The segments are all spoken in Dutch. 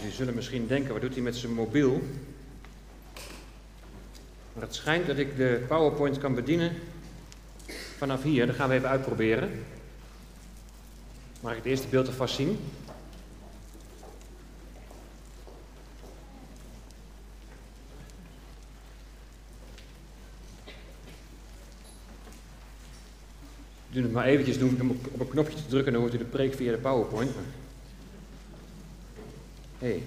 Jullie zullen misschien denken, wat doet hij met zijn mobiel? Maar het schijnt dat ik de PowerPoint kan bedienen vanaf hier. Dat gaan we even uitproberen. Mag ik het eerste beeld alvast zien? Doe het maar eventjes doen om op een knopje te drukken, dan hoort u de preek via de PowerPoint. Hey.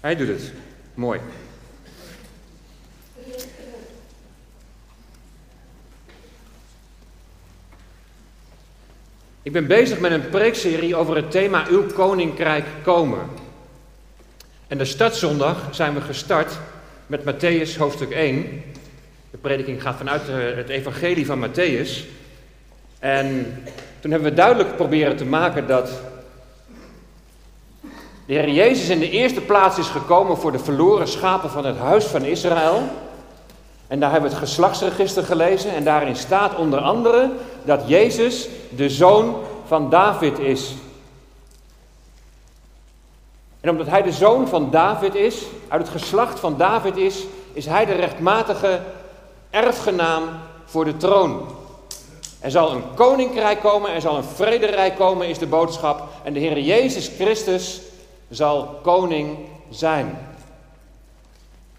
Hij doet het. Mooi. Ik ben bezig met een preekserie over het thema Uw Koninkrijk komen. En de startzondag zijn we gestart met Matthäus hoofdstuk 1. De prediking gaat vanuit eh, het evangelie van Matthäus. En toen hebben we duidelijk proberen te maken dat de Heer Jezus in de eerste plaats is gekomen voor de verloren schapen van het huis van Israël. En daar hebben we het geslachtsregister gelezen en daarin staat onder andere dat Jezus de zoon van David is. En omdat hij de zoon van David is, uit het geslacht van David is, is hij de rechtmatige erfgenaam voor de troon. Er zal een koninkrijk komen, er zal een vrederijk komen, is de boodschap. En de Heer Jezus Christus zal koning zijn.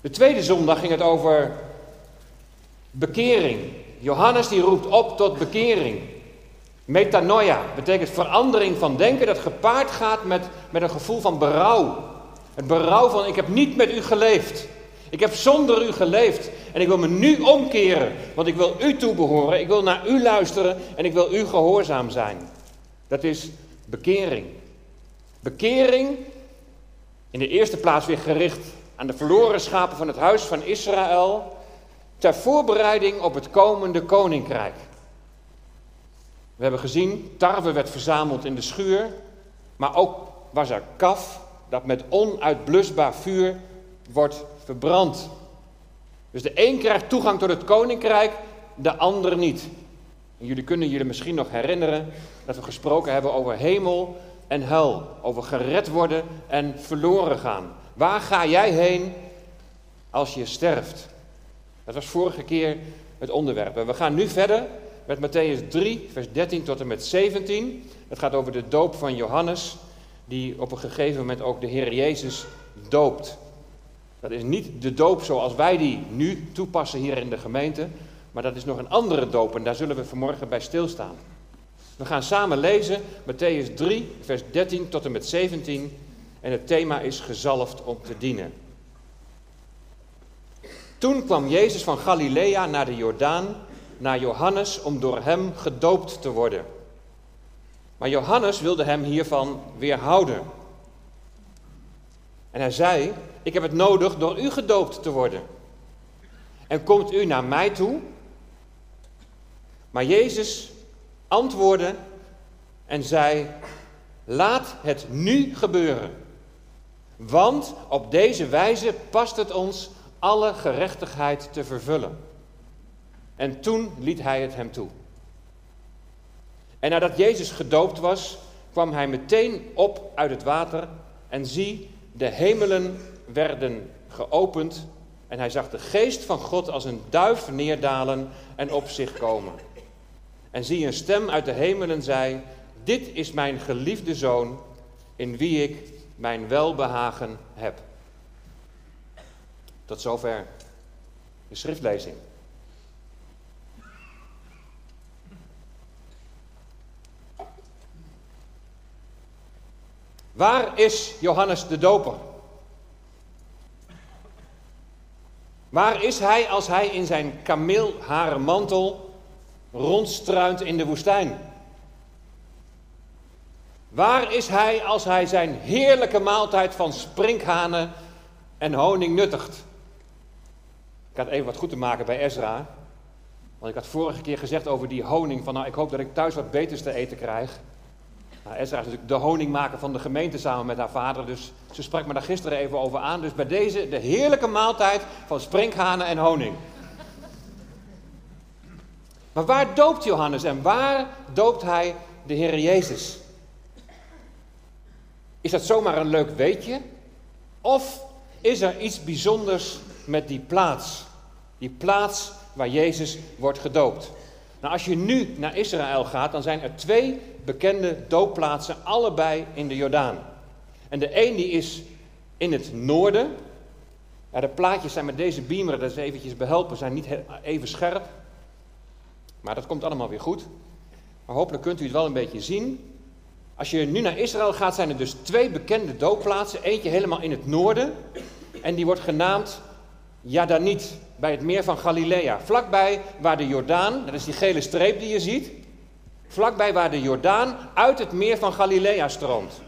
De tweede zondag ging het over bekering. Johannes die roept op tot bekering. Metanoia betekent verandering van denken dat gepaard gaat met, met een gevoel van berouw. Het berouw van ik heb niet met u geleefd. Ik heb zonder u geleefd en ik wil me nu omkeren, want ik wil u toebehoren, ik wil naar u luisteren en ik wil u gehoorzaam zijn. Dat is bekering. Bekering in de eerste plaats weer gericht aan de verloren schapen van het huis van Israël, ter voorbereiding op het komende koninkrijk. We hebben gezien, tarwe werd verzameld in de schuur, maar ook was er kaf dat met onuitblusbaar vuur wordt verbrand. Dus de een krijgt toegang tot het koninkrijk, de ander niet. En jullie kunnen jullie misschien nog herinneren dat we gesproken hebben over hemel en hel, over gered worden en verloren gaan. Waar ga jij heen als je sterft? Dat was vorige keer het onderwerp. En we gaan nu verder met Matthäus 3, vers 13 tot en met 17. Het gaat over de doop van Johannes, die op een gegeven moment ook de Heer Jezus doopt. Dat is niet de doop zoals wij die nu toepassen hier in de gemeente, maar dat is nog een andere doop en daar zullen we vanmorgen bij stilstaan. We gaan samen lezen Matthäus 3, vers 13 tot en met 17 en het thema is gezalfd om te dienen. Toen kwam Jezus van Galilea naar de Jordaan, naar Johannes, om door hem gedoopt te worden. Maar Johannes wilde hem hiervan weerhouden. En hij zei: Ik heb het nodig door u gedoopt te worden. En komt u naar mij toe? Maar Jezus antwoordde en zei: Laat het nu gebeuren. Want op deze wijze past het ons alle gerechtigheid te vervullen. En toen liet hij het hem toe. En nadat Jezus gedoopt was, kwam hij meteen op uit het water en zie, de hemelen werden geopend en hij zag de geest van God als een duif neerdalen en op zich komen. En zie een stem uit de hemelen zei, dit is mijn geliefde zoon, in wie ik mijn welbehagen heb. Tot zover de schriftlezing. Waar is Johannes de Doper? Waar is hij als hij in zijn kameelharen mantel rondstruint in de woestijn? Waar is hij als hij zijn heerlijke maaltijd van sprinkhanen en honing nuttigt? Ik had even wat goed te maken bij Ezra. Want ik had vorige keer gezegd over die honing: van nou, ik hoop dat ik thuis wat beters te eten krijg. Nou, Ezra is natuurlijk de honingmaker van de gemeente samen met haar vader, dus ze sprak me daar gisteren even over aan. Dus bij deze de heerlijke maaltijd van sprinkhanen en honing. Maar waar doopt Johannes en waar doopt hij de Heer Jezus? Is dat zomaar een leuk weetje? Of is er iets bijzonders met die plaats? Die plaats waar Jezus wordt gedoopt. Nou, als je nu naar Israël gaat, dan zijn er twee bekende doopplaatsen, allebei in de Jordaan. En de een die is in het noorden. De plaatjes zijn met deze beamer, dat is eventjes behelpen, zijn niet even scherp. Maar dat komt allemaal weer goed. Maar hopelijk kunt u het wel een beetje zien. Als je nu naar Israël gaat, zijn er dus twee bekende doopplaatsen. Eentje helemaal in het noorden. En die wordt genaamd Jadaniet, bij het meer van Galilea. Vlakbij waar de Jordaan, dat is die gele streep die je ziet. Vlakbij waar de Jordaan uit het meer van Galilea stroomt.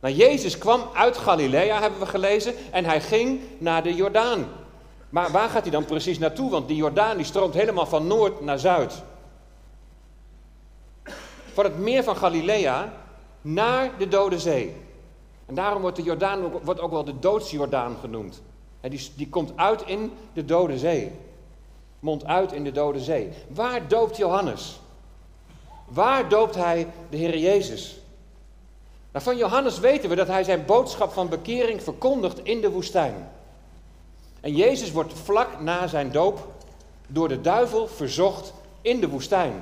Nou, Jezus kwam uit Galilea, hebben we gelezen, en hij ging naar de Jordaan. Maar waar gaat hij dan precies naartoe? Want die Jordaan die stroomt helemaal van noord naar zuid. Van het meer van Galilea naar de Dode Zee. En daarom wordt de Jordaan wordt ook wel de doodsjordaan genoemd. En die, die komt uit in de Dode Zee. Mond uit in de Dode Zee. Waar doopt Johannes? Waar doopt hij de Heer Jezus? Nou, van Johannes weten we dat hij zijn boodschap van bekering verkondigt in de woestijn. En Jezus wordt vlak na zijn doop door de duivel verzocht in de woestijn.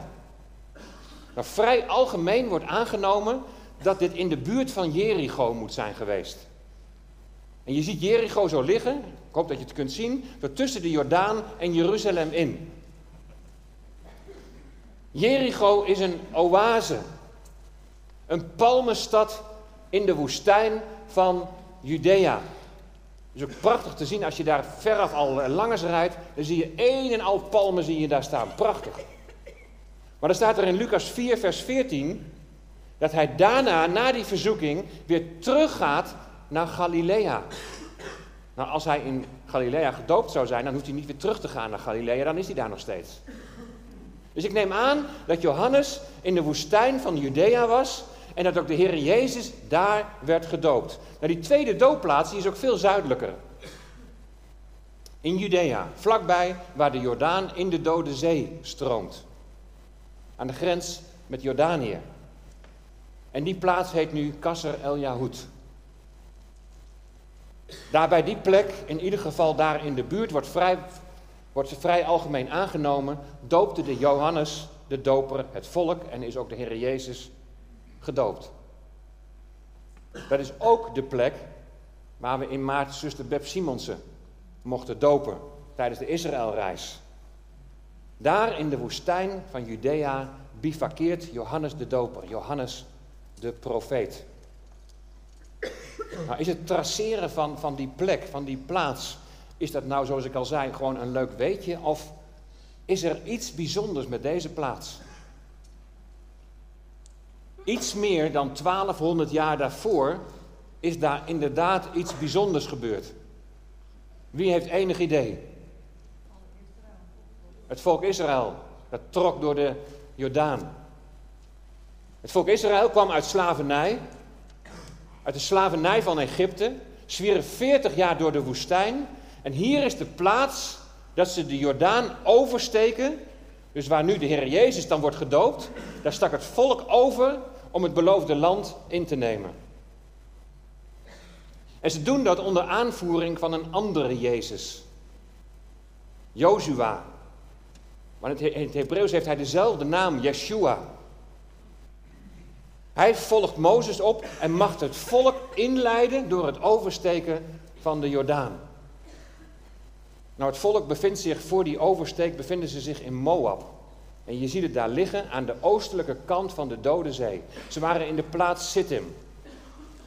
Nou, vrij algemeen wordt aangenomen dat dit in de buurt van Jericho moet zijn geweest. En je ziet Jericho zo liggen, ik hoop dat je het kunt zien, tussen de Jordaan en Jeruzalem in. Jericho is een oase, een palmenstad in de woestijn van Judea. Het is ook prachtig te zien als je daar veraf al langs rijdt, dan zie je één en al palmen zie je daar staan. Prachtig. Maar dan staat er in Lucas 4, vers 14, dat hij daarna, na die verzoeking, weer teruggaat naar Galilea. Nou, als hij in Galilea gedoopt zou zijn, dan hoeft hij niet weer terug te gaan naar Galilea, dan is hij daar nog steeds. Dus ik neem aan dat Johannes in de woestijn van Judea was en dat ook de Heer Jezus daar werd gedoopt. Nou, die tweede doopplaats is ook veel zuidelijker. In Judea, vlakbij waar de Jordaan in de Dode Zee stroomt. Aan de grens met Jordanië. En die plaats heet nu Kasser El Yahud. Daar bij die plek, in ieder geval daar in de buurt, wordt, vrij, wordt ze vrij algemeen aangenomen, doopte de Johannes, de doper, het volk en is ook de Heer Jezus gedoopt. Dat is ook de plek waar we in maart zuster Beb Simonsen mochten dopen tijdens de Israëlreis. Daar in de woestijn van Judea bivakkeert Johannes de Doper, Johannes de profeet. Nou, is het traceren van, van die plek, van die plaats, is dat nou zoals ik al zei gewoon een leuk weetje? Of is er iets bijzonders met deze plaats? Iets meer dan 1200 jaar daarvoor is daar inderdaad iets bijzonders gebeurd. Wie heeft enig idee? Het volk Israël, dat trok door de Jordaan. Het volk Israël kwam uit slavernij, uit de slavernij van Egypte, zwierf 40 jaar door de woestijn. En hier is de plaats dat ze de Jordaan oversteken. Dus waar nu de Heer Jezus dan wordt gedoopt, daar stak het volk over om het beloofde land in te nemen. En ze doen dat onder aanvoering van een andere Jezus. Jozua. Maar in het Hebreeuws heeft hij dezelfde naam, Yeshua. Hij volgt Mozes op en mag het volk inleiden door het oversteken van de Jordaan. Nou, het volk bevindt zich voor die oversteek, bevinden ze zich in Moab. En je ziet het daar liggen aan de oostelijke kant van de Dode Zee. Ze waren in de plaats Sittim.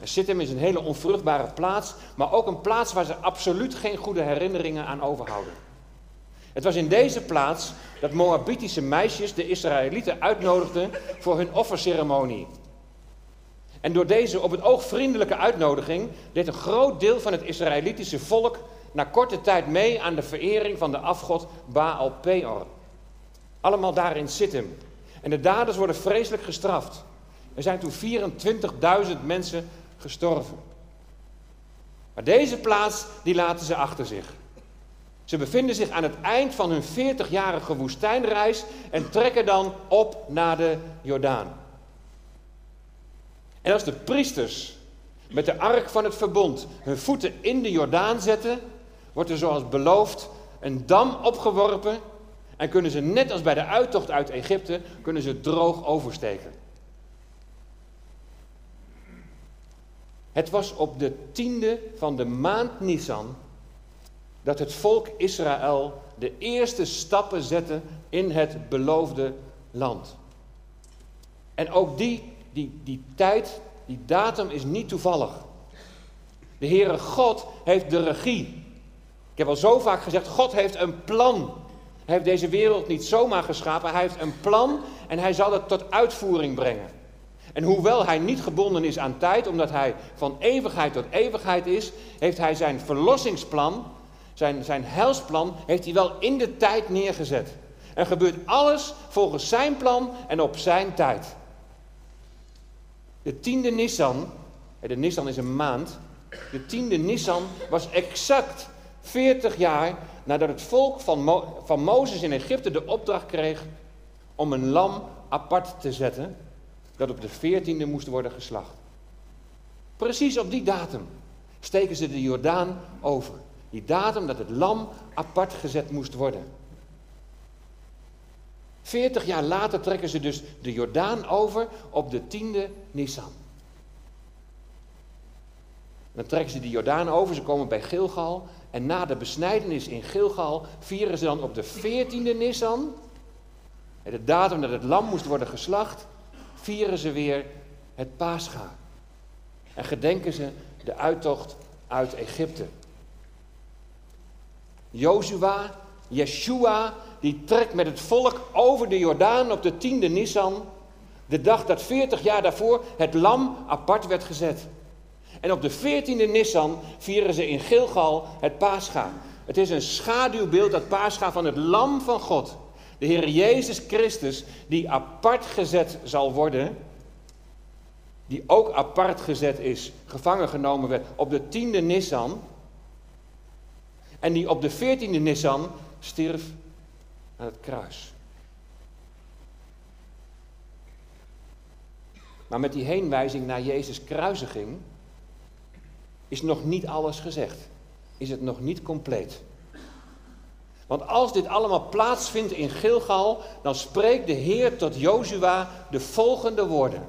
En Sittim is een hele onvruchtbare plaats, maar ook een plaats waar ze absoluut geen goede herinneringen aan overhouden. Het was in deze plaats dat Moabitische meisjes de Israëlieten uitnodigden voor hun offerceremonie. En door deze op het oog vriendelijke uitnodiging deed een groot deel van het Israëlitische volk na korte tijd mee aan de verering van de afgod Baal Peor. Allemaal daarin zitten. En de daders worden vreselijk gestraft. Er zijn toen 24.000 mensen gestorven. Maar deze plaats, die laten ze achter zich. Ze bevinden zich aan het eind van hun 40-jarige woestijnreis en trekken dan op naar de Jordaan. En als de priesters met de ark van het verbond hun voeten in de Jordaan zetten, wordt er zoals beloofd een dam opgeworpen en kunnen ze net als bij de uittocht uit Egypte, kunnen ze droog oversteken. Het was op de tiende van de maand Nisan dat het volk Israël de eerste stappen zette in het beloofde land. En ook die, die, die tijd, die datum is niet toevallig. De Heere God heeft de regie. Ik heb al zo vaak gezegd, God heeft een plan. Hij heeft deze wereld niet zomaar geschapen, hij heeft een plan en hij zal het tot uitvoering brengen. En hoewel hij niet gebonden is aan tijd, omdat hij van eeuwigheid tot eeuwigheid is, heeft hij zijn verlossingsplan, zijn, zijn heilsplan, heeft hij wel in de tijd neergezet. Er gebeurt alles volgens zijn plan en op zijn tijd. De tiende Nissan, de Nissan is een maand, de tiende Nissan was exact 40 jaar nadat het volk van, van Mozes in Egypte de opdracht kreeg om een lam apart te zetten, dat op de 14e moest worden geslacht. Precies op die datum steken ze de Jordaan over. Die datum dat het lam apart gezet moest worden. 40 jaar later trekken ze dus de Jordaan over op de tiende Nisan. Dan trekken ze de Jordaan over, ze komen bij Gilgal. En na de besnijdenis in Gilgal vieren ze dan op de 14e Nisan, de datum dat het lam moest worden geslacht, vieren ze weer het Pascha. En gedenken ze de uittocht uit Egypte. Jozua, Yeshua, die trekt met het volk over de Jordaan op de tiende Nisan. De dag dat 40 jaar daarvoor het lam apart werd gezet. En op de 14e Nissan vieren ze in Gilgal het Pascha. Het is een schaduwbeeld, dat Pascha, van het lam van God. De Heer Jezus Christus, die apart gezet zal worden. Die ook apart gezet is, gevangen genomen werd op de 10e Nissan. En die op de 14e Nissan stierf aan het kruis. Maar met die heenwijzing naar Jezus' kruisiging is nog niet alles gezegd. Is het nog niet compleet. Want als dit allemaal plaatsvindt in Gilgal, dan spreekt de Heer tot Jozua de volgende woorden.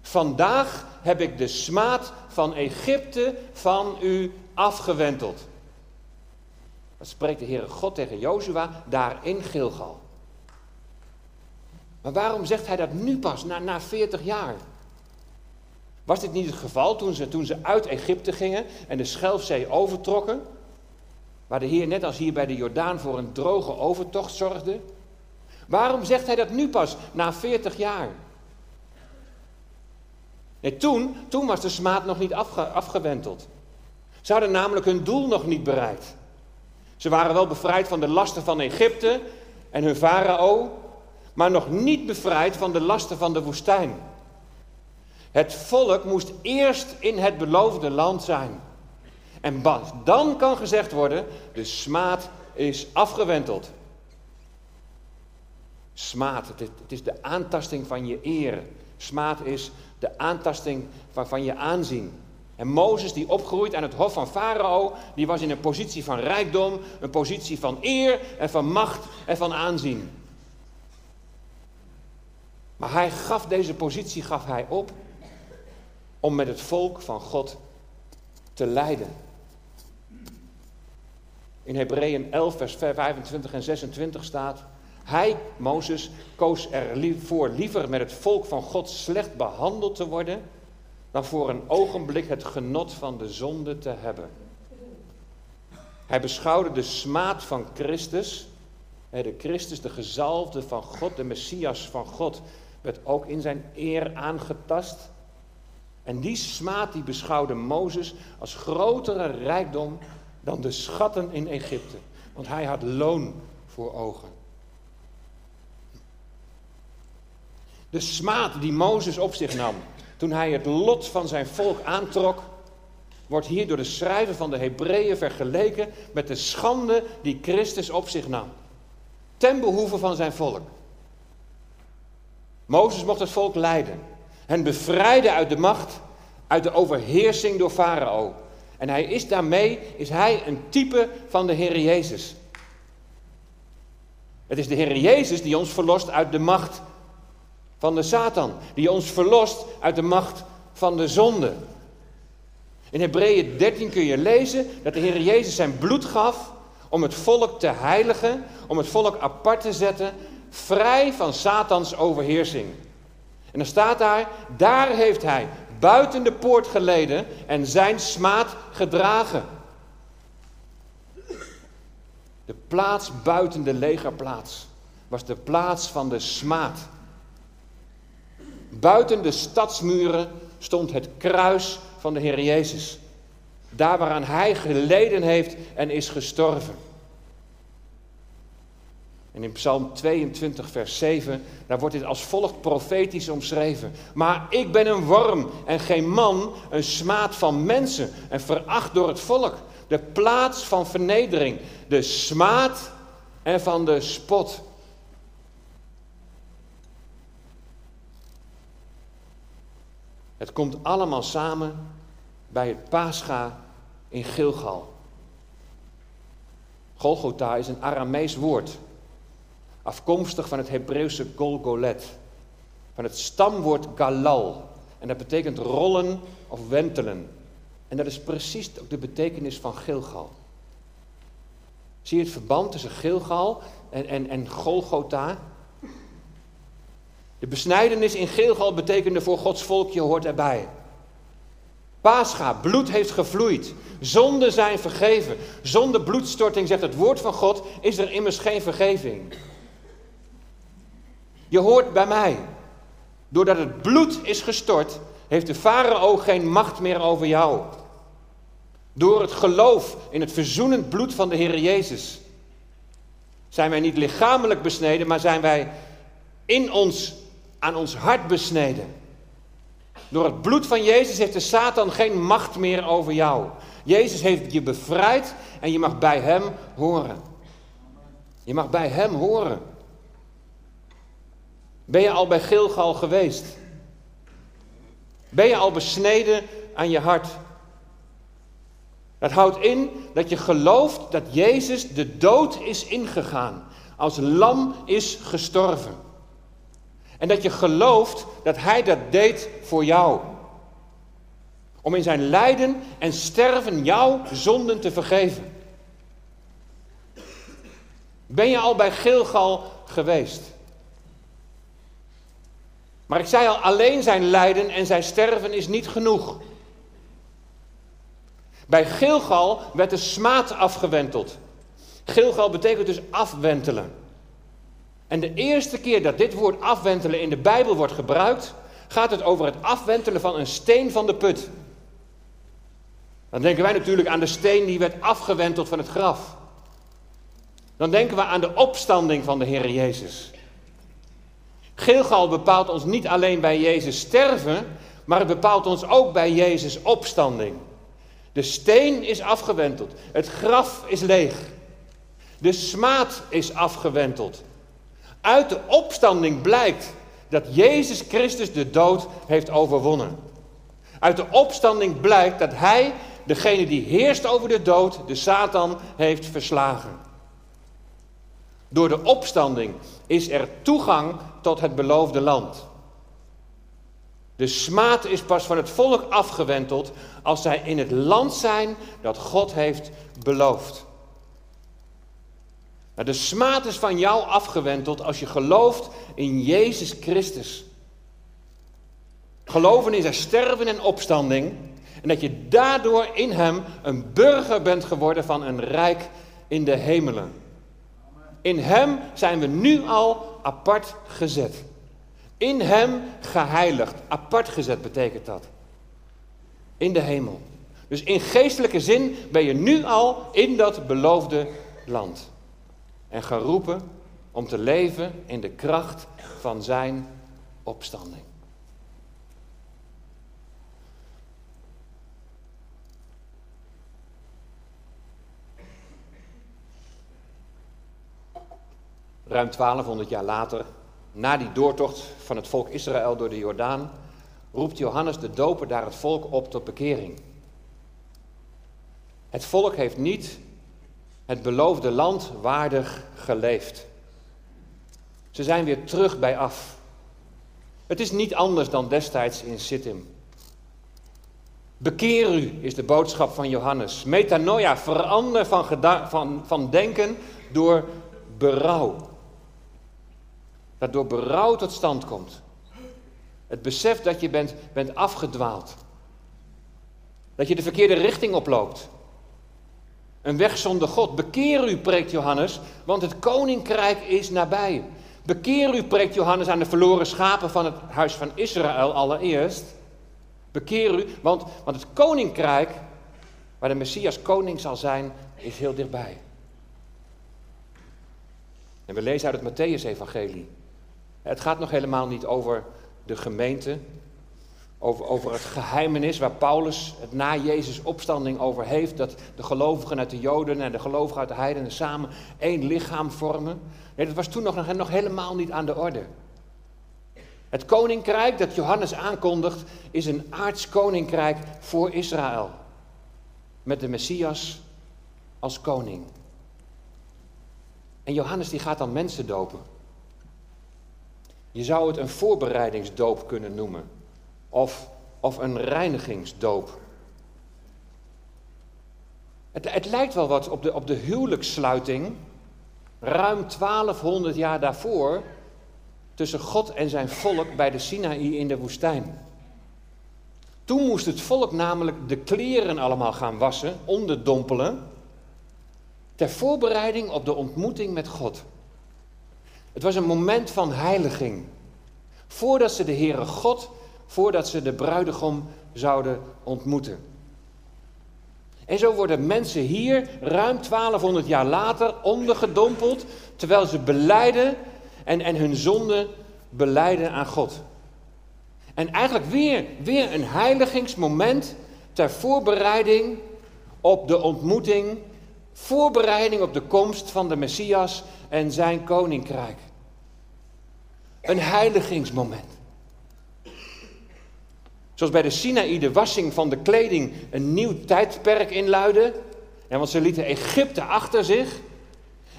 Vandaag heb ik de smaad van Egypte van u afgewenteld. Dat spreekt de Heere God tegen Jozua daar in Gilgal. Maar waarom zegt hij dat nu pas, na, na 40 jaar? Was dit niet het geval toen ze, toen ze uit Egypte gingen en de Schelfzee overtrokken? Waar de Heer net als hier bij de Jordaan voor een droge overtocht zorgde? Waarom zegt hij dat nu pas, na 40 jaar? Nee, toen, toen was de smaad nog niet afge, afgewenteld. Ze hadden namelijk hun doel nog niet bereikt. Ze waren wel bevrijd van de lasten van Egypte en hun farao, maar nog niet bevrijd van de lasten van de woestijn. Het volk moest eerst in het beloofde land zijn. En dan kan gezegd worden, de smaad is afgewenteld. Smaad, het is de aantasting van je eer. Smaad is de aantasting van, van je aanzien. En Mozes, die opgroeit aan het hof van Farao, die was in een positie van rijkdom, een positie van eer en van macht en van aanzien. Maar hij gaf deze positie gaf hij op om met het volk van God te leiden. In Hebreeën 11, vers 25 en 26 staat: Hij, Mozes, koos ervoor liever met het volk van God slecht behandeld te worden, dan voor een ogenblik het genot van de zonde te hebben. Hij beschouwde de smaad van Christus, de Christus, de gezalfde van God, de Messias van God, werd ook in zijn eer aangetast. En die smaad die beschouwde Mozes als grotere rijkdom dan de schatten in Egypte. Want hij had loon voor ogen. De smaad die Mozes op zich nam toen hij het lot van zijn volk aantrok, wordt hier door de schrijver van de Hebreeën vergeleken met de schande die Christus op zich nam. Ten behoeve van zijn volk. Mozes mocht het volk leiden. Hen bevrijden uit de macht uit de overheersing door Farao. En hij is daarmee, is hij een type van de Heer Jezus. Het is de Heer Jezus die ons verlost uit de macht van de Satan. Die ons verlost uit de macht van de zonde. In Hebreeën 13 kun je lezen dat de Heer Jezus zijn bloed gaf om het volk te heiligen, om het volk apart te zetten, vrij van Satans overheersing. En dan staat daar, daar heeft hij buiten de poort geleden en zijn smaad gedragen. De plaats buiten de legerplaats was de plaats van de smaad. Buiten de stadsmuren stond het kruis van de Heer Jezus. Daar waaraan Hij geleden heeft en is gestorven. En in Psalm 22, vers 7, daar wordt dit als volgt profetisch omschreven. Maar ik ben een worm en geen man, een smaad van mensen en veracht door het volk. De plaats van vernedering, de smaad en van de spot. Het komt allemaal samen bij het Pascha in Gilgal. Golgotha is een Aramees woord, afkomstig van het Hebreeuwse Golgolet, van het stamwoord galal. En dat betekent rollen of wentelen. En dat is precies ook de betekenis van Gilgal. Zie je het verband tussen Gilgal en, en, en Golgotha? De besnijdenis in Gilgal betekende voor Gods volk, je hoort erbij. Pascha, bloed heeft gevloeid. Zonden zijn vergeven. Zonder bloedstorting, zegt het woord van God, is er immers geen vergeving. Je hoort bij mij. Doordat het bloed is gestort, heeft de farao geen macht meer over jou. Door het geloof in het verzoenend bloed van de Heer Jezus zijn wij niet lichamelijk besneden, maar zijn wij in ons, aan ons hart besneden. Door het bloed van Jezus heeft de Satan geen macht meer over jou. Jezus heeft je bevrijd en je mag bij Hem horen. Je mag bij Hem horen. Ben je al bij Gilgal geweest? Ben je al besneden aan je hart? Dat houdt in dat je gelooft dat Jezus de dood is ingegaan, als lam is gestorven. En dat je gelooft dat Hij dat deed voor jou. Om in zijn lijden en sterven jouw zonden te vergeven. Ben je al bij Gilgal geweest? Maar ik zei al, alleen zijn lijden en zijn sterven is niet genoeg. Bij Gilgal werd de smaad afgewenteld. Gilgal betekent dus afwentelen. En de eerste keer dat dit woord afwentelen in de Bijbel wordt gebruikt, gaat het over het afwentelen van een steen van de put. Dan denken wij natuurlijk aan de steen die werd afgewenteld van het graf. Dan denken we aan de opstanding van de Heer Jezus. Gilgal bepaalt ons niet alleen bij Jezus sterven, maar het bepaalt ons ook bij Jezus opstanding. De steen is afgewenteld, het graf is leeg, de smaad is afgewenteld. Uit de opstanding blijkt dat Jezus Christus de dood heeft overwonnen. Uit de opstanding blijkt dat Hij, degene die heerst over de dood, de Satan, heeft verslagen. Door de opstanding is er toegang tot het beloofde land. De smaad is pas van het volk afgewenteld als zij in het land zijn dat God heeft beloofd. De smaad is van jou afgewenteld als je gelooft in Jezus Christus. Geloven in zijn sterven en opstanding. En dat je daardoor in hem een burger bent geworden van een rijk in de hemelen. In hem zijn we nu al apart gezet. In hem geheiligd. Apart gezet betekent dat. In de hemel. Dus in geestelijke zin ben je nu al in dat beloofde land en geroepen om te leven in de kracht van zijn opstanding. Ruim 1200 jaar later, na die doortocht van het volk Israël door de Jordaan, roept Johannes de Doper daar het volk op tot bekering. Het volk heeft niet het beloofde land waardig geleefd. Ze zijn weer terug bij af. Het is niet anders dan destijds in Sittim. Bekeer u, is de boodschap van Johannes. Metanoia, verander van, van, van denken door berouw. Dat door berouw tot stand komt. Het besef dat je bent, bent afgedwaald. Dat je de verkeerde richting oploopt. Een weg zonder God. Bekeer u, preekt Johannes, want het koninkrijk is nabij. Bekeer u, preekt Johannes aan de verloren schapen van het huis van Israël allereerst. Bekeer u, want, want het koninkrijk, waar de Messias koning zal zijn, is heel dichtbij. En we lezen uit het Matthäus-evangelie. Het gaat nog helemaal niet over de gemeente, over, over het geheimenis waar Paulus het na Jezus opstanding over heeft, dat de gelovigen uit de Joden en de gelovigen uit de heidenen samen één lichaam vormen. Nee, dat was toen nog, nog helemaal niet aan de orde. Het koninkrijk dat Johannes aankondigt is een aards koninkrijk voor Israël. Met de Messias als koning. En Johannes die gaat dan mensen dopen. Je zou het een voorbereidingsdoop kunnen noemen. Of, of een reinigingsdoop. Het, het lijkt wel wat op de, op de huwelijkssluiting. Ruim 1200 jaar daarvoor. Tussen God en zijn volk bij de Sinaï in de woestijn. Toen moest het volk namelijk de kleren allemaal gaan wassen, onderdompelen. Ter voorbereiding op de ontmoeting met God. Het was een moment van heiliging. Voordat ze de Heere God, voordat ze de bruidegom zouden ontmoeten. En zo worden mensen hier ruim 1200 jaar later ondergedompeld, terwijl ze beleiden en, en hun zonde beleiden aan God. En eigenlijk weer, weer een heiligingsmoment ter voorbereiding op de ontmoeting, voorbereiding op de komst van de Messias en zijn koninkrijk. Een heiligingsmoment. Zoals bij de Sinaï de wassing van de kleding een nieuw tijdperk inluidde. En want ze lieten Egypte achter zich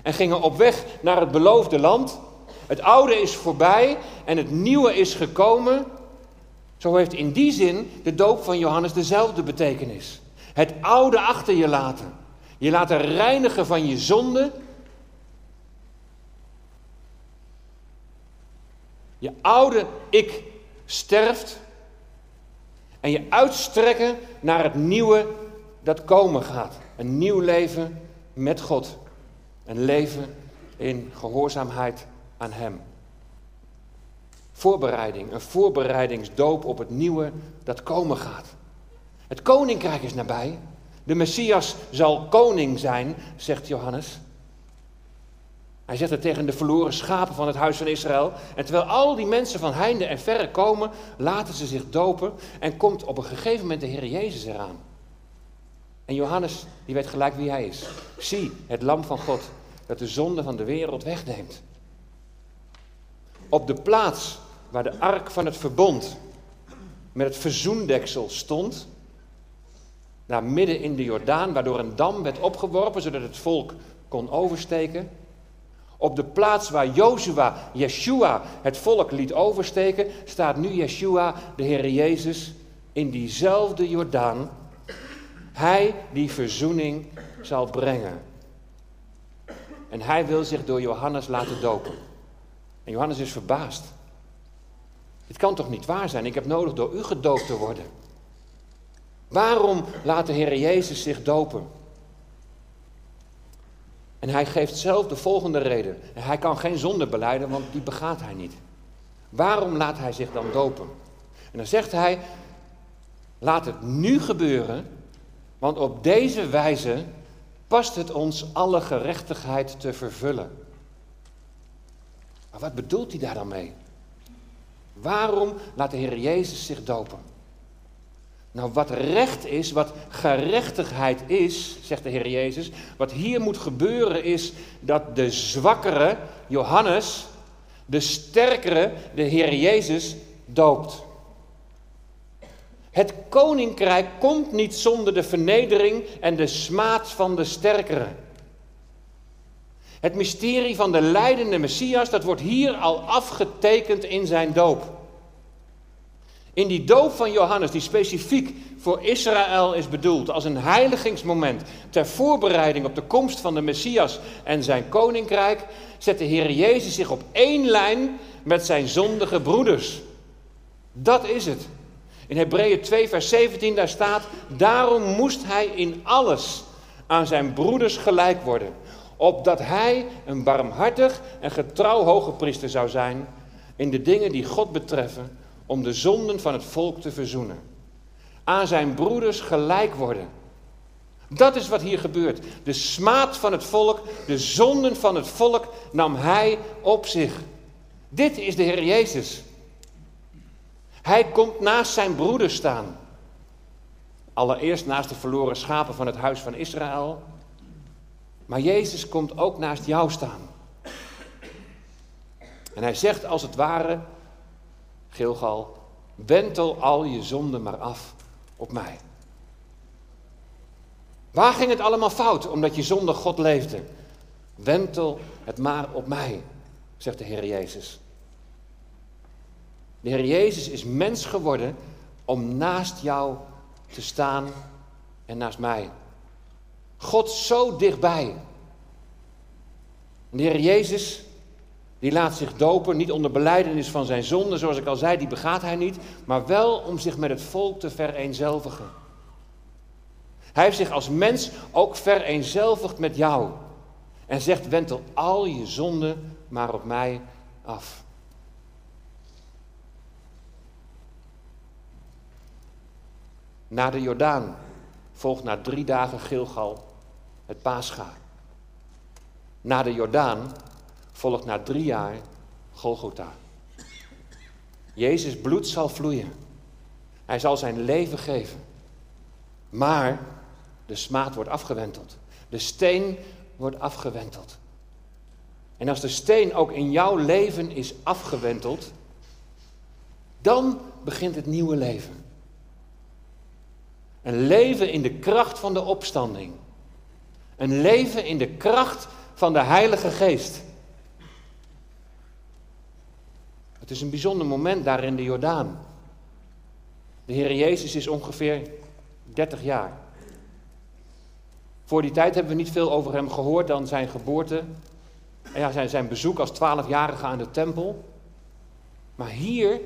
en gingen op weg naar het beloofde land. Het oude is voorbij en het nieuwe is gekomen. Zo heeft in die zin de doop van Johannes dezelfde betekenis. Het oude achter je laten. Je laten reinigen van je zonde Je oude ik sterft en je uitstrekken naar het nieuwe dat komen gaat. Een nieuw leven met God. Een leven in gehoorzaamheid aan Hem. Voorbereiding, een voorbereidingsdoop op het nieuwe dat komen gaat. Het koninkrijk is nabij. De Messias zal koning zijn, zegt Johannes. Hij zegt het tegen de verloren schapen van het huis van Israël. En terwijl al die mensen van heinde en verre komen, laten ze zich dopen en komt op een gegeven moment de Heer Jezus eraan. En Johannes, die weet gelijk wie hij is. Zie, het lam van God, dat de zonde van de wereld wegneemt. Op de plaats waar de ark van het verbond met het verzoendeksel stond, daar midden in de Jordaan, waardoor een dam werd opgeworpen zodat het volk kon oversteken, op de plaats waar Jozua, Yeshua, het volk liet oversteken, staat nu Yeshua, de Heer Jezus, in diezelfde Jordaan. Hij die verzoening zal brengen. En hij wil zich door Johannes laten dopen. En Johannes is verbaasd. Dit kan toch niet waar zijn? Ik heb nodig door u gedoopt te worden. Waarom laat de Heer Jezus zich dopen? En hij geeft zelf de volgende reden. Hij kan geen zonde beleiden, want die begaat hij niet. Waarom laat hij zich dan dopen? En dan zegt hij, laat het nu gebeuren, want op deze wijze past het ons alle gerechtigheid te vervullen. Maar wat bedoelt hij daar dan mee? Waarom laat de Heer Jezus zich dopen? Nou, wat recht is, wat gerechtigheid is, zegt de Heer Jezus, wat hier moet gebeuren is dat de zwakkere, Johannes, de sterkere, de Heer Jezus, doopt. Het koninkrijk komt niet zonder de vernedering en de smaad van de sterkere. Het mysterie van de leidende Messias, dat wordt hier al afgetekend in zijn doop. In die doop van Johannes, die specifiek voor Israël is bedoeld als een heiligingsmoment ter voorbereiding op de komst van de Messias en zijn koninkrijk, zet de Heer Jezus zich op één lijn met zijn zondige broeders. Dat is het. In Hebreeën 2, vers 17, daar staat: Daarom moest hij in alles aan zijn broeders gelijk worden, opdat hij een barmhartig en getrouw hoge priester zou zijn in de dingen die God betreffen, om de zonden van het volk te verzoenen. Aan zijn broeders gelijk worden. Dat is wat hier gebeurt. De smaad van het volk, de zonden van het volk nam hij op zich. Dit is de Heer Jezus. Hij komt naast zijn broeders staan. Allereerst naast de verloren schapen van het huis van Israël. Maar Jezus komt ook naast jou staan. En hij zegt als het ware, Gilgal, wentel al je zonden maar af op mij. Waar ging het allemaal fout omdat je zonder God leefde? Wentel het maar op mij, zegt de Heer Jezus. De Heer Jezus is mens geworden om naast jou te staan en naast mij. God zo dichtbij. De Heer Jezus, die laat zich dopen, niet onder beleidenis van zijn zonde, zoals ik al zei, die begaat hij niet, maar wel om zich met het volk te vereenzelvigen. Hij heeft zich als mens ook vereenzelvigd met jou en zegt, wentel al je zonden maar op mij af. Na de Jordaan volgt na drie dagen Gilgal het Pascha. Na de Jordaan volgt na drie jaar Golgotha. Jezus bloed zal vloeien. Hij zal zijn leven geven. Maar de smaad wordt afgewenteld. De steen wordt afgewenteld. En als de steen ook in jouw leven is afgewenteld, dan begint het nieuwe leven. Een leven in de kracht van de opstanding. Een leven in de kracht van de Heilige Geest. Het is een bijzonder moment daar in de Jordaan. De Heer Jezus is ongeveer 30 jaar. Voor die tijd hebben we niet veel over hem gehoord dan zijn geboorte. Ja, zijn, zijn bezoek als 12-jarige aan de tempel. Maar hier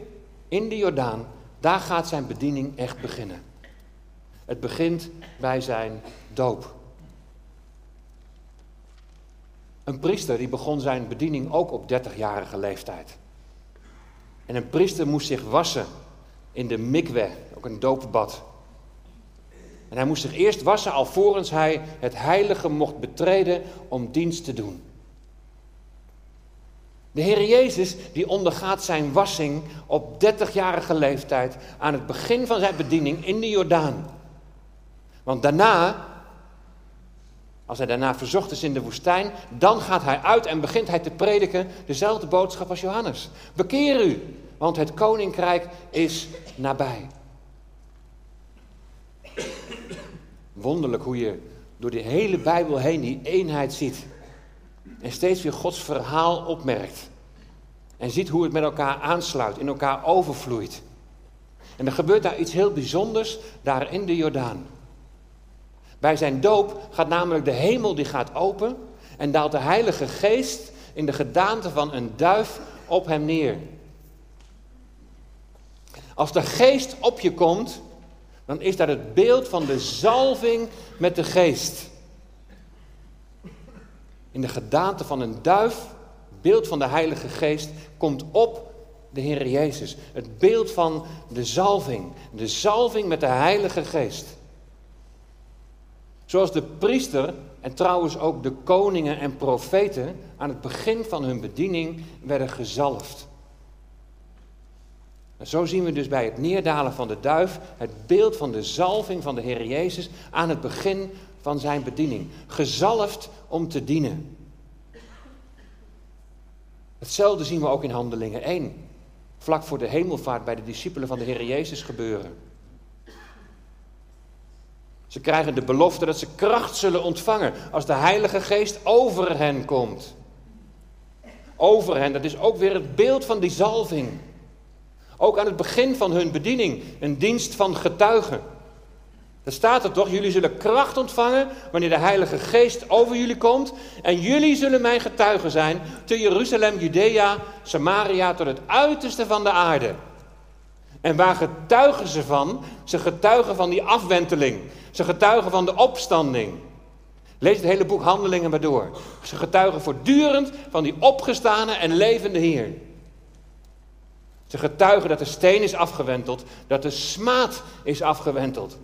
in de Jordaan, daar gaat zijn bediening echt beginnen. Het begint bij zijn doop. Een priester die begon zijn bediening ook op 30-jarige leeftijd. En een priester moest zich wassen in de mikwe, ook een doopbad. En hij moest zich eerst wassen alvorens hij het heilige mocht betreden om dienst te doen. De Heer Jezus die ondergaat zijn wassing op 30-jarige leeftijd aan het begin van zijn bediening in de Jordaan. Want daarna, als hij daarna verzocht is in de woestijn, dan gaat hij uit en begint hij te prediken dezelfde boodschap als Johannes. Bekeer u, want het koninkrijk is nabij. Wonderlijk hoe je door de hele Bijbel heen die eenheid ziet. En steeds weer Gods verhaal opmerkt. En ziet hoe het met elkaar aansluit, in elkaar overvloeit. En er gebeurt daar iets heel bijzonders daar in de Jordaan. Bij zijn doop gaat namelijk de hemel die gaat open en daalt de Heilige Geest in de gedaante van een duif op hem neer. Als de Geest op je komt, dan is dat het beeld van de zalving met de Geest. In de gedaante van een duif, beeld van de Heilige Geest, komt op de Heer Jezus. Het beeld van de zalving, de zalving met de Heilige Geest. Zoals de priester en trouwens ook de koningen en profeten aan het begin van hun bediening werden gezalfd. En zo zien we dus bij het neerdalen van de duif het beeld van de zalving van de Heer Jezus aan het begin van zijn bediening. Gezalfd om te dienen. Hetzelfde zien we ook in Handelingen 1. Vlak voor de hemelvaart bij de discipelen van de Heer Jezus gebeuren. Ze krijgen de belofte dat ze kracht zullen ontvangen als de Heilige Geest over hen komt. Over hen, dat is ook weer het beeld van die zalving. Ook aan het begin van hun bediening, een dienst van getuigen. Er staat er toch, jullie zullen kracht ontvangen wanneer de Heilige Geest over jullie komt. En jullie zullen mijn getuigen zijn te Jeruzalem, Judea, Samaria, tot het uiterste van de aarde. En waar getuigen ze van? Ze getuigen van die afwenteling. Ze getuigen van de opstanding. Lees het hele boek Handelingen maar door. Ze getuigen voortdurend van die opgestane en levende Heer. Ze getuigen dat de steen is afgewenteld, dat de smaad is afgewenteld.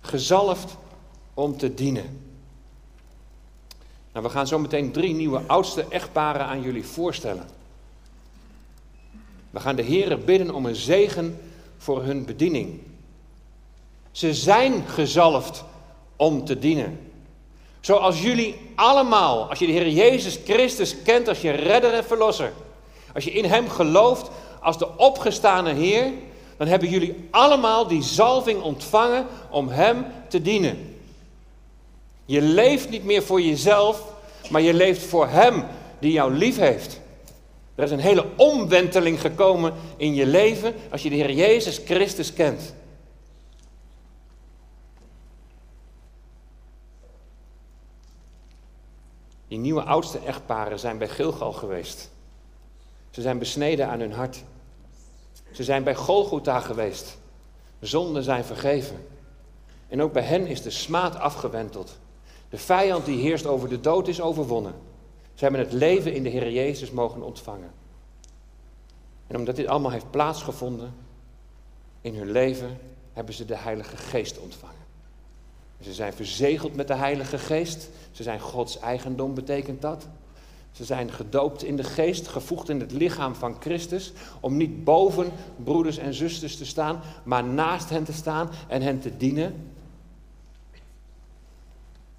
Gezalfd om te dienen. Nou, we gaan zo meteen drie nieuwe oudste echtparen aan jullie voorstellen. We gaan de Heeren bidden om een zegen voor hun bediening. Ze zijn gezalfd om te dienen. Zoals jullie allemaal, als je de Heer Jezus Christus kent als je redder en verlosser, als je in Hem gelooft als de opgestane Heer, dan hebben jullie allemaal die zalving ontvangen om Hem te dienen. Je leeft niet meer voor jezelf, maar je leeft voor Hem die jou lief heeft. Er is een hele omwenteling gekomen in je leven als je de Heer Jezus Christus kent. Die nieuwe oudste echtparen zijn bij Gilgal geweest. Ze zijn besneden aan hun hart. Ze zijn bij Golgotha geweest. Zonden zijn vergeven. En ook bij hen is de smaad afgewenteld. De vijand die heerst over de dood is overwonnen. Ze hebben het leven in de Heer Jezus mogen ontvangen. En omdat dit allemaal heeft plaatsgevonden in hun leven, hebben ze de Heilige Geest ontvangen. Ze zijn verzegeld met de Heilige Geest. Ze zijn Gods eigendom, betekent dat. Ze zijn gedoopt in de geest, gevoegd in het lichaam van Christus, om niet boven broeders en zusters te staan, maar naast hen te staan en hen te dienen.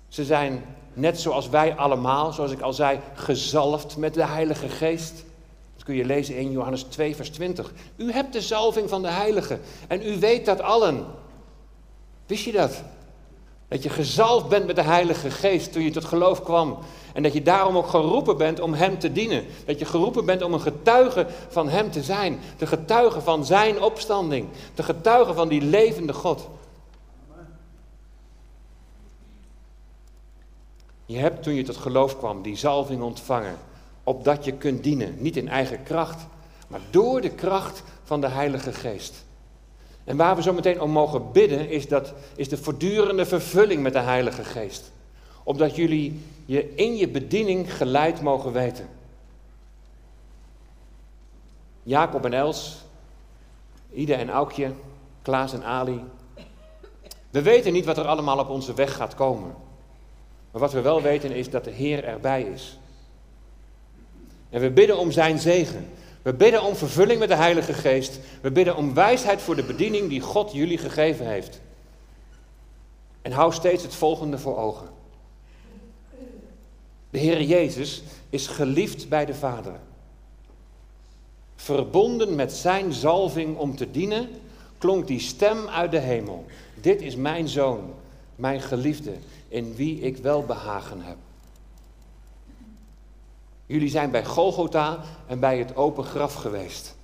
Ze zijn net zoals wij allemaal, zoals ik al zei, gezalfd met de Heilige Geest. Dat kun je lezen in Johannes 2, vers 20. U hebt de zalving van de Heilige en u weet dat allen. Wist je dat? Dat je gezalfd bent met de Heilige Geest toen je tot geloof kwam. En dat je daarom ook geroepen bent om Hem te dienen. Dat je geroepen bent om een getuige van Hem te zijn. De getuige van Zijn opstanding. De getuige van die levende God. Je hebt toen je tot geloof kwam die zalving ontvangen. Opdat je kunt dienen. Niet in eigen kracht, maar door de kracht van de Heilige Geest. En waar we zo meteen om mogen bidden, is, dat, is de voortdurende vervulling met de Heilige Geest. Opdat jullie je in je bediening geleid mogen weten. Jacob en Els, Ide en Aukje, Klaas en Ali. We weten niet wat er allemaal op onze weg gaat komen. Maar wat we wel weten is dat de Heer erbij is. En we bidden om zijn zegen. We bidden om vervulling met de Heilige Geest. We bidden om wijsheid voor de bediening die God jullie gegeven heeft. En hou steeds het volgende voor ogen. De Heer Jezus is geliefd bij de Vader. Verbonden met zijn zalving om te dienen, klonk die stem uit de hemel. Dit is mijn zoon, mijn geliefde, in wie ik wel behagen heb. Jullie zijn bij Golgotha en bij het open graf geweest.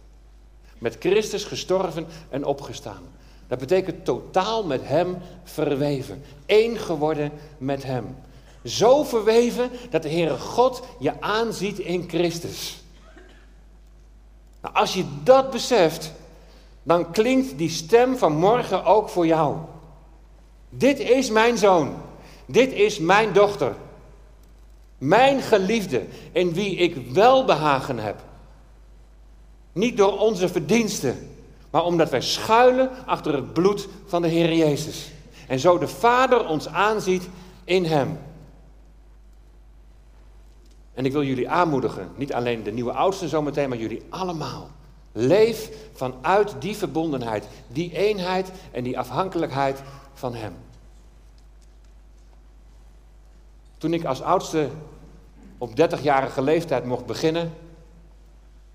Met Christus gestorven en opgestaan. Dat betekent totaal met Hem verweven. Eén geworden met Hem. Zo verweven dat de Heere God je aanziet in Christus. Nou, als je dat beseft, dan klinkt die stem van morgen ook voor jou. Dit is mijn zoon. Dit is mijn dochter. Mijn geliefde, in wie ik welbehagen heb. Niet door onze verdiensten, maar omdat wij schuilen achter het bloed van de Heer Jezus. En zo de Vader ons aanziet in Hem. En ik wil jullie aanmoedigen, niet alleen de nieuwe oudsten zometeen, maar jullie allemaal. Leef vanuit die verbondenheid, die eenheid en die afhankelijkheid van Hem. Toen ik als oudste op 30-jarige leeftijd mocht beginnen,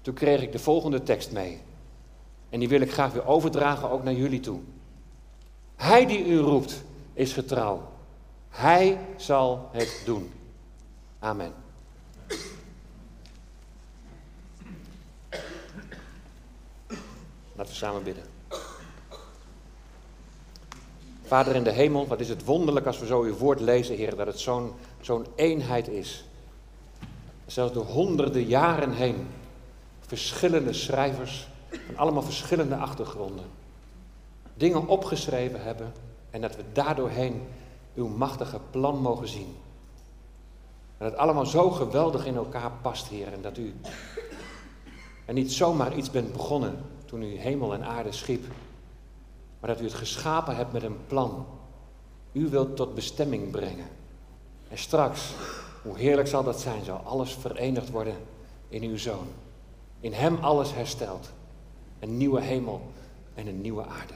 toen kreeg ik de volgende tekst mee. En die wil ik graag weer overdragen ook naar jullie toe. Hij die u roept is getrouw. Hij zal het doen. Amen. Laten we samen bidden. Vader in de hemel, wat is het wonderlijk als we zo uw woord lezen, Heer, dat het zo'n zo'n eenheid is. Zelfs door honderden jaren heen. Verschillende schrijvers van allemaal verschillende achtergronden. Dingen opgeschreven hebben en dat we daardoorheen uw machtige plan mogen zien. En dat het allemaal zo geweldig in elkaar past, Heer. En dat u en niet zomaar iets bent begonnen toen u hemel en aarde schiep. Maar dat u het geschapen hebt met een plan. U wilt tot bestemming brengen. En straks, hoe heerlijk zal dat zijn, zal alles verenigd worden in uw zoon. In hem alles hersteld. Een nieuwe hemel en een nieuwe aarde.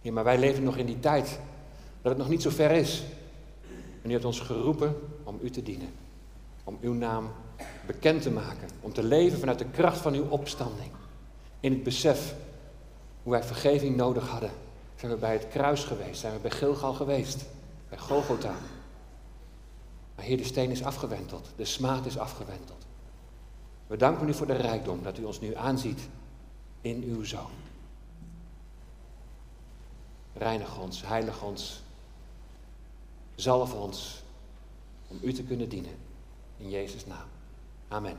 Ja, maar wij leven nog in die tijd dat het nog niet zo ver is. En u hebt ons geroepen om u te dienen. Om uw naam bekend te maken. Om te leven vanuit de kracht van uw opstanding. In het besef hoe wij vergeving nodig hadden. Zijn we bij het kruis geweest. Zijn we bij Gilgal geweest. Bij Golgotha. Maar hier de steen is afgewenteld. De smaad is afgewenteld. We danken u voor de rijkdom dat u ons nu aanziet in uw zoon. Reinig ons, heilig ons, zalf ons om u te kunnen dienen. In Jezus' naam. Amen.